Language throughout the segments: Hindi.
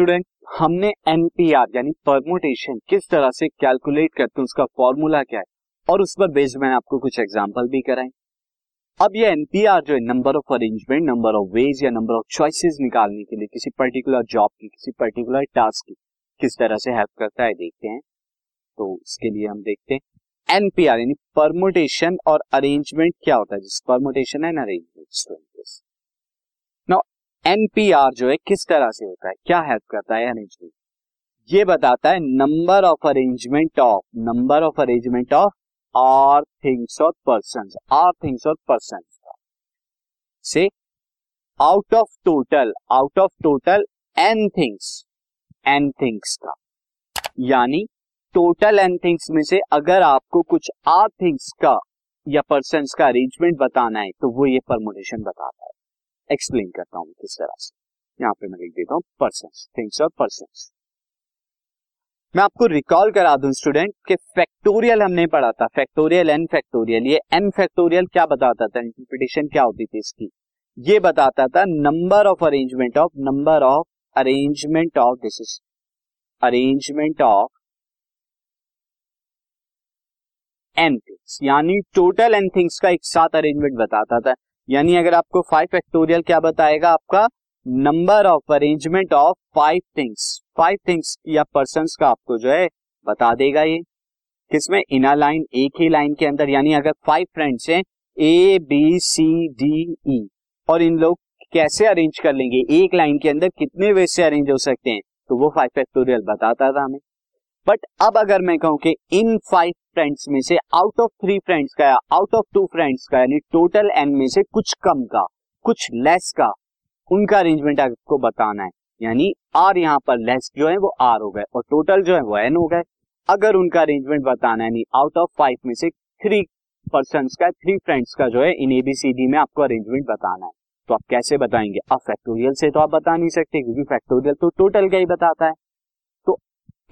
स्टूडेंट हमने एनपीआर यानी परमुटेशन किस तरह से कैलकुलेट करते हैं, उसका फॉर्मूला क्या है? और उस पर बेस्ड मैंने आपको कुछ एग्जांपल भी कराए। अब ये एनपीआर जो है number of arrangement number of ways या नंबर ऑफ़ चॉइसेस निकालने के लिए किसी पर्टिकुलर जॉब की, किसी पर्टिकुलर टास्क की किस तरह से हेल्प करता है, देखते हैं। तो इसके लिए हम देखते हैं। एनपीआर यानी परमुटेशन और अरेंजमेंट क्या होता है? जिस परमुटेशन एंड अरेंजमेंट एनपीआर जो है किस तरह से होता है? क्या हेल्प करता है अरेंजमेंट ये बताता है number of arrangement of number of arrangement of R things और पर्सन आर थिंग्स और पर्सन से out of total out of total N things N things का। यानी टोटल एन थिंग्स में से अगर आपको कुछ आर थिंग्स का या पर्सन का अरेंजमेंट बताना है तो वो ये परमोटेशन बताता है। एक्सप्लेन करता हूँ किस तरह से। यहाँ पे मैं लिख देता हूँ पर्सन थिंग्स और पर्सन मैं आपको रिकॉल करा दूँ स्टूडेंट कि फैक्टोरियल हमने पढ़ा था। फैक्टोरियल एन फैक्टोरियल ये एन फैक्टोरियल क्या बताता था? इंटरप्रिटेशन क्या होती थी इसकी? ये बताता था number of arrangement of number of arrangement of this is arrangement of N things यानी टोटल एन थिंग्स का एक साथ अरेंजमेंट बताता था। यानी अगर आपको फाइव फैक्टोरियल क्या बताएगा, आपका number of arrangement of five things five things या पर्सन का आपको जो है बता देगा ये। किसमें? इना लाइन एक ही लाइन के अंदर, यानी अगर फाइव फ्रेंड्स हैं ए बी सी डी ई और इन लोग कैसे अरेंज कर लेंगे? एक लाइन के अंदर कितने वे से अरेंज हो सकते हैं? तो वो फाइव फैक्टोरियल बताता था हमें। बट अब अगर मैं कहूँ कि इन फाइव फ्रेंड्स में से आउट ऑफ़ थ्री फ्रेंड्स का या आउट ऑफ़ टू फ्रेंड्स का, यानी टोटल एन में से कुछ कम का, कुछ लेस का, उनका अरेंजमेंट आपको बताना है। यानी आर यहाँ पर लेस जो है वो आर हो गए और टोटल जो है वो एन हो गए। अगर उनका अरेंजमेंट बताना है आउट ऑफ़ फाइव में से थ्री पर्सन का थ्री फ्रेंड्स का जो है, इन एबीसीडी में आपको अरेंजमेंट बताना है। तो आप कैसे बताएँगे? अब फैक्टोरियल से तो आप बता नहीं सकते, क्योंकि फैक्टोरियल तो टोटल का ही बताता है।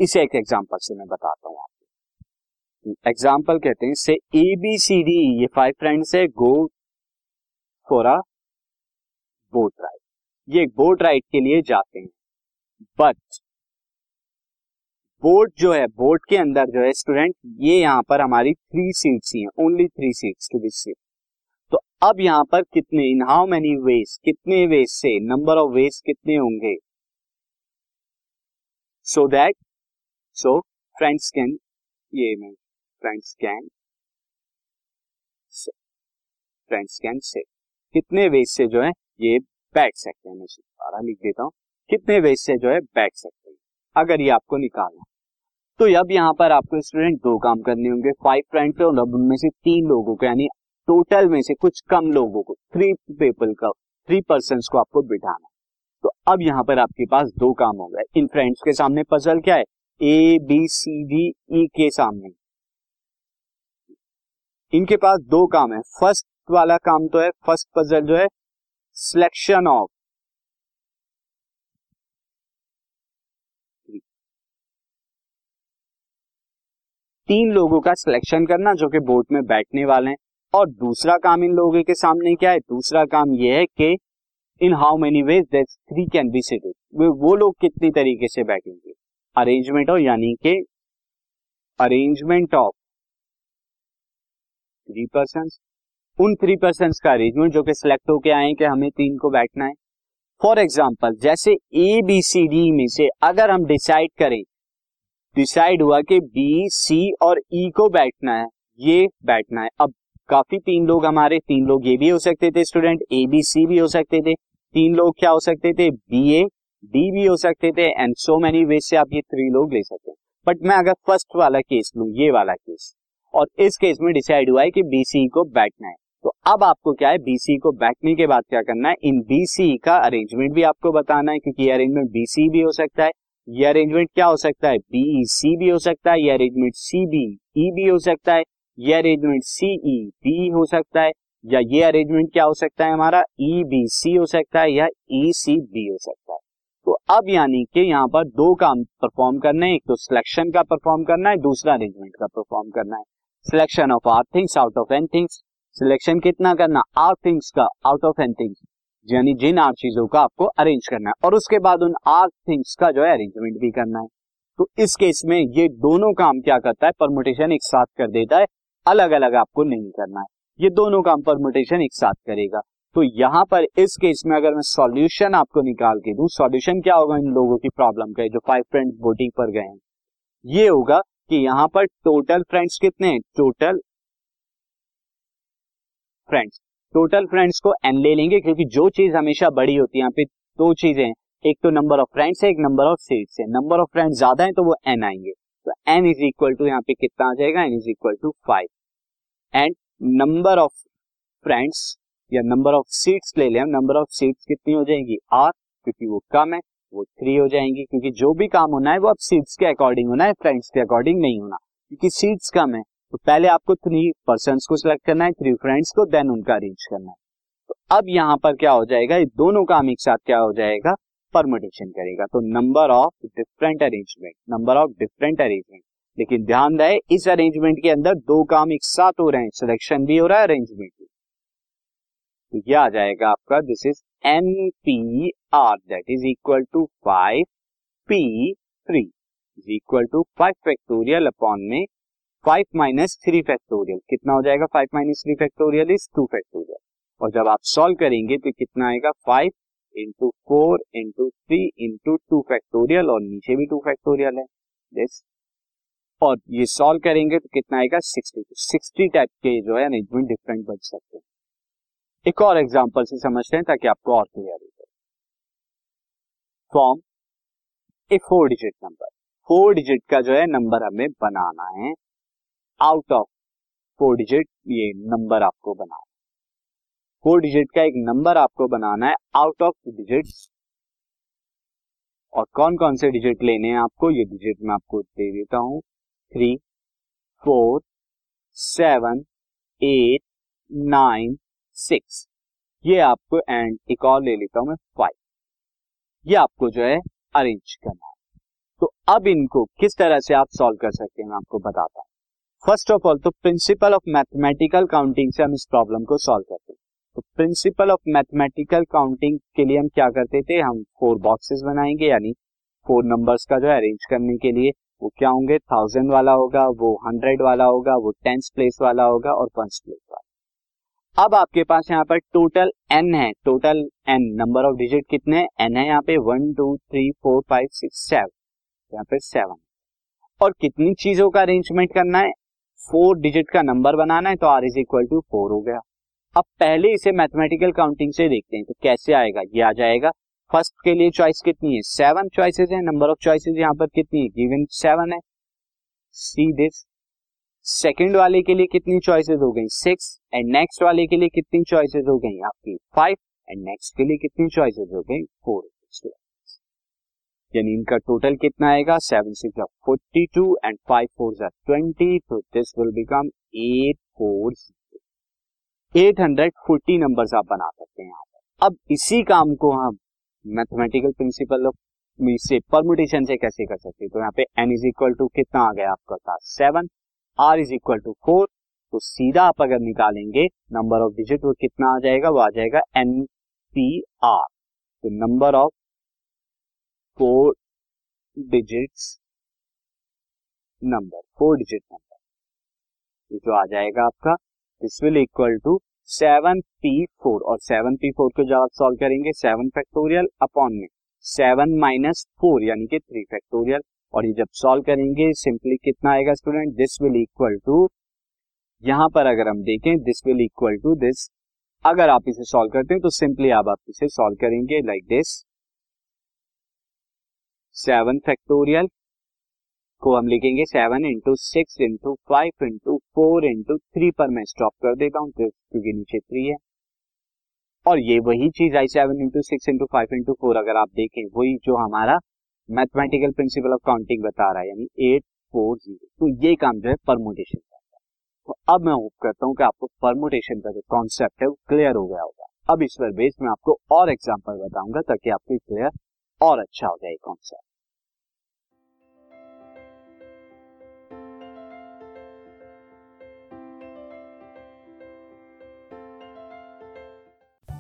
इसे एक एग्ज़ाम्पल से मैं बताता हूँ आपको। एग्ज़ाम्पल कहते हैं say A B C D ये फाइव फ्रेंड्स है go for a boat ride ये बोट राइड के लिए जाते हैं। बट बोट जो है बोट के अंदर जो है स्टूडेंट ये यहाँ पर हमारी थ्री सीट्स ही हैं only three seats to be seat तो अब यहाँ पर कितने इन हाउ मेनी वेज कितने वेज से नंबर ऑफ़ वेज कितने होंगे? So that so friends can ये मैं friends can friends can say कितने वेज से जो है, ये बैठ सकते हैं? मैं सारा लिख देता हूँ। कितने वेज से जो है, बैठ सकते हैं? अगर ये आपको निकालना तो अब यहाँ पर आपको स्टूडेंट दो काम करने होंगे। फाइव फ्रेंड्स और अब उनमें से तीन लोगों को, यानी टोटल में से कुछ कम लोगों को थ्री पीपल का थ्री पर्सन को आपको बिठाना तो अब यहाँ पर आपके पास दो काम हो गए इन फ्रेंड्स के सामने पजल क्या है? ए बी सी डी ई के सामने। इनके पास दो काम है। फ़र्स्ट वाला काम तो है, फ़र्स्ट पजल जो है सिलेक्शन ऑफ़ तीन लोगों का सिलेक्शन करना जो कि बोट में बैठने वाले हैं। और दूसरा काम इन लोगों के सामने क्या है? दूसरा काम यह है कि in how many ways three can be seated वो लोग कितनी तरीके से बैठेंगे? अरेंजमेंट ऑफ़ यानी कि अरेंजमेंट ऑफ़ थ्री पर्सन उन थ्री पर्सन का अरेंजमेंट जो कि सिलेक्ट होके आए कि हमें तीन को बैठना है। फॉर एग्ज़ाम्पल जैसे ए बी सी डी में से अगर हम डिसाइड करें डिसाइड हुआ कि बी सी और ई e को बैठना है, ये बैठना है। अब काफ़ी तीन लोग हमारे, तीन लोग ये भी हो सकते थे स्टूडेंट ए बी सी भी हो सकते थे। तीन लोग क्या हो सकते थे? बी ए डी भी हो सकते थे एंड सो मेनी वेज से आप ये थ्री लोग ले सकते हैं। बट मैं अगर फ़र्स्ट वाला केस लू, ये वाला केस और इस केस में डिसाइड हुआ है कि बीसी को बैठना है। तो अब आपको क्या है? बीसी को बैठने के बाद क्या करना है? इन बीसी का अरेंजमेंट भी आपको बताना है, क्योंकि ये अरेंजमेंट बीसी भी हो सकता है। ये अरेंजमेंट क्या हो सकता है? बीसी भी हो सकता है। ये अरेंजमेंट सी बी ई भी हो सकता है। ये अरेंजमेंट सीई बी हो सकता है, या ये अरेंजमेंट क्या हो सकता है हमारा? ई बी सी हो सकता है, या ई सी बी हो सकता है। तो अब यानी कि यहाँ पर दो काम परफॉर्म करने हैं, एक तो सिलेक्शन का परफॉर्म करना है, दूसरा अरेंजमेंट का परफॉर्म करना है। Selection of r things out of n things selection कितना करना? आर थिंग्स का आउट ऑफ़ एन थिंग्स यानी जिन आठ चीज़ों का आपको अरेंज करना है, और उसके बाद उन आर थिंग्स का जो है अरेंजमेंट भी करना है। तो इस केस में ये दोनों काम क्या करता है? परमुटेशन एक साथ कर देता है अलग अलग आपको नहीं करना है। ये दोनों काम परमुटेशन एक साथ करेगा। तो यहाँ पर इस केस में अगर मैं सॉल्यूशन आपको निकाल के दू सॉल्यूशन क्या होगा इन लोगों की प्रॉब्लम का? जो फाइव फ्रेंड्स बोटिंग पर गए हैं, ये होगा कि यहाँ पर टोटल फ्रेंड्स कितने हैं? टोटल फ्रेंड्स टोटल फ्रेंड्स को एन ले लेंगे क्योंकि जो चीज़ हमेशा बड़ी होती है, यहाँ पे दो चीज़ें एक तो नंबर ऑफ़ फ्रेंड्स है, एक नंबर ऑफ़ सीट्स है। नंबर ऑफ़ फ्रेंड्स ज़्यादा है तो वो एन आएँगे। तो एन इज़ इक्वल टू यहाँ पे कितना आ जाएगा? N is equal to five and number of friends या नंबर ऑफ़ सीट्स ले लें नंबर ऑफ़ सीट्स कितनी हो जाएगी? आर क्योंकि वो कम है, वो थ्री हो जाएँगी, क्योंकि जो भी काम होना है, वो अब सीट्स के अकॉर्डिंग होना है फ्रेंड्स के अकॉर्डिंग नहीं होना, क्योंकि सीट्स कम है। तो पहले आपको थ्री पर्सन को सिलेक्ट करना है थ्री फ्रेंड्स को देन उनका अरेंज करना है। तो अब यहाँ पर क्या हो जाएगा, ये दोनों काम एक साथ क्या हो जाएगा परमुटेशन करेगा। तो number of different arrangement number of different arrangement लेकिन ध्यान रहे, इस अरेंजमेंट के अंदर दो काम एक साथ हो रहे हैं सिलेक्शन भी हो रहा है अरेंजमेंट भी। तो ये आ जाएगा आपका this is n P r that is equal to five P three is equal to five factorial upon में फाइव माइनस थ्री फैक्टोरियल कितना हो जाएगा five minus three factorial is two factorial और जब आप सॉल्व करेंगे तो कितना आएगा five into four into three into two factorial और नीचे भी टू फैक्टोरियल है. दिस और ये सॉल्व करेंगे तो कितना आएगा सिक्सटी सिक्सटी टाइप के जो है अरेंजमेंट डिफरेंट बन सकते हैं. एक और एग्ज़ाम्पल से समझते हैं ताकि आपको और क्लियर हो जाए। Form a four digit number four digit का जो है नंबर हमें बनाना है। आउट ऑफ़ फोर डिजिट ये नंबर आपको बनाना फोर डिजिट का एक नंबर आपको बनाना है आउट ऑफ़ डिजिट और कौन कौन से डिजिट लेने हैं आपको? ये डिजिट मैं आपको दे देता हूँ। Three four seven eight nine six. ये आपको एंड एक और ले लेता हूँ मैं फाइव। ये आपको जो है अरेंज करना है। तो अब इनको किस तरह से आप सॉल्व कर सकते हैं मैं आपको बताता हूँ। फ़र्स्ट ऑफ़ ऑल तो प्रिंसिपल ऑफ़ मैथमेटिकल काउंटिंग से हम इस प्रॉब्लम को सॉल्व करते हैं। तो प्रिंसिपल ऑफ़ मैथमेटिकल काउंटिंग के लिए हम क्या करते थे? हम फोर बॉक्सेस बनाएँगे, यानी फोर नंबर्स का जो है अरेंज करने के लिए वो क्या होंगे? थाउज़ेंड वाला होगा, वो हंड्रेड वाला होगा, वो टेंस प्लेस वाला होगा और पंच प्लेस वाला। अब आपके पास यहाँ पर टोटल एन है। Total n number of digit कितने? एन है यहाँ पे one two three four five six seven यहाँ पे सेवन और कितनी चीज़ों का अरेंजमेंट करना है? फोर डिजिट का नंबर बनाना है तो r is equal to four हो गया। अब पहले इसे मैथमेटिकल काउंटिंग से देखते हैं तो कैसे आएगा। ये आ जाएगा। फ़र्स्ट के लिए चॉइस कितनी है? सेवन चॉइसेस है। नंबर ऑफ़ चॉइसेस यहाँ पर कितनी है? गिवन सेवन है। सी दिस सेकंड वाले के लिए कितनी चॉइसेस हो गई? सिक्स एंड नेक्स्ट वाले के लिए कितनी चॉइसेस हो गई? आपकी फाइव एंड नेक्स्ट के लिए कितनी चॉइसेस हो गई? फोर यानी इनका टोटल कितना आएगा? Seven six forty two and five four twenty तो this will become eight four 840 numbers आप बना सकते हैं यहाँ पर। अब इसी काम को हम मैथमेटिकल प्रिंसिपल से परमुटेशन से कैसे कर सकते हैं? तो यहाँ पे एन इज़ इक्वल टू कितना आ गया आपका seven r is equal to four तो सीधा आप अगर निकालेंगे नंबर ऑफ़ डिजिट वो कितना आ जाएगा? वो आ जाएगा एन पी आर तो number of four digits number four digit number ये जो आ जाएगा आपका this will equal to seven P four और सेवन पी फोर को जब आप सॉल्व करेंगे सेवन फैक्टोरियल अपॉन में सेवन माइनस फोर यानी कि थ्री फैक्टोरियल और ये जब सॉल्व करेंगे सिंपली कितना आएगा student this will equal to यहाँ पर अगर हम देखें this will equal to this अगर आप इसे सॉल्व करते हैं तो सिंपली आप, आप इसे सॉल्व करेंगे लाइक दिस सेवन फैक्टोरियल को हम लिखेंगे seven into six into five into four into three पर मैं स्टॉप कर देता हूँ क्योंकि नीचे थ्री है। और ये वही चीज़ आई seven into six into five into four अगर आप देखें वही जो हमारा मैथमेटिकल प्रिंसिपल ऑफ़ काउंटिंग बता रहा है, यानी एट फोर ज़ीरो तो ये काम जो है परमोटेशन का तो अब मैं होप करता हूँ कि आपको परमोटेशन का जो कॉन्सेप्ट है, वो क्लियर हो गया होगा। अब इस पर बेस्ड मैं आपको और एग्ज़ाम्पल बताऊँगा ताकि आपको क्लियर और अच्छा हो जाए concept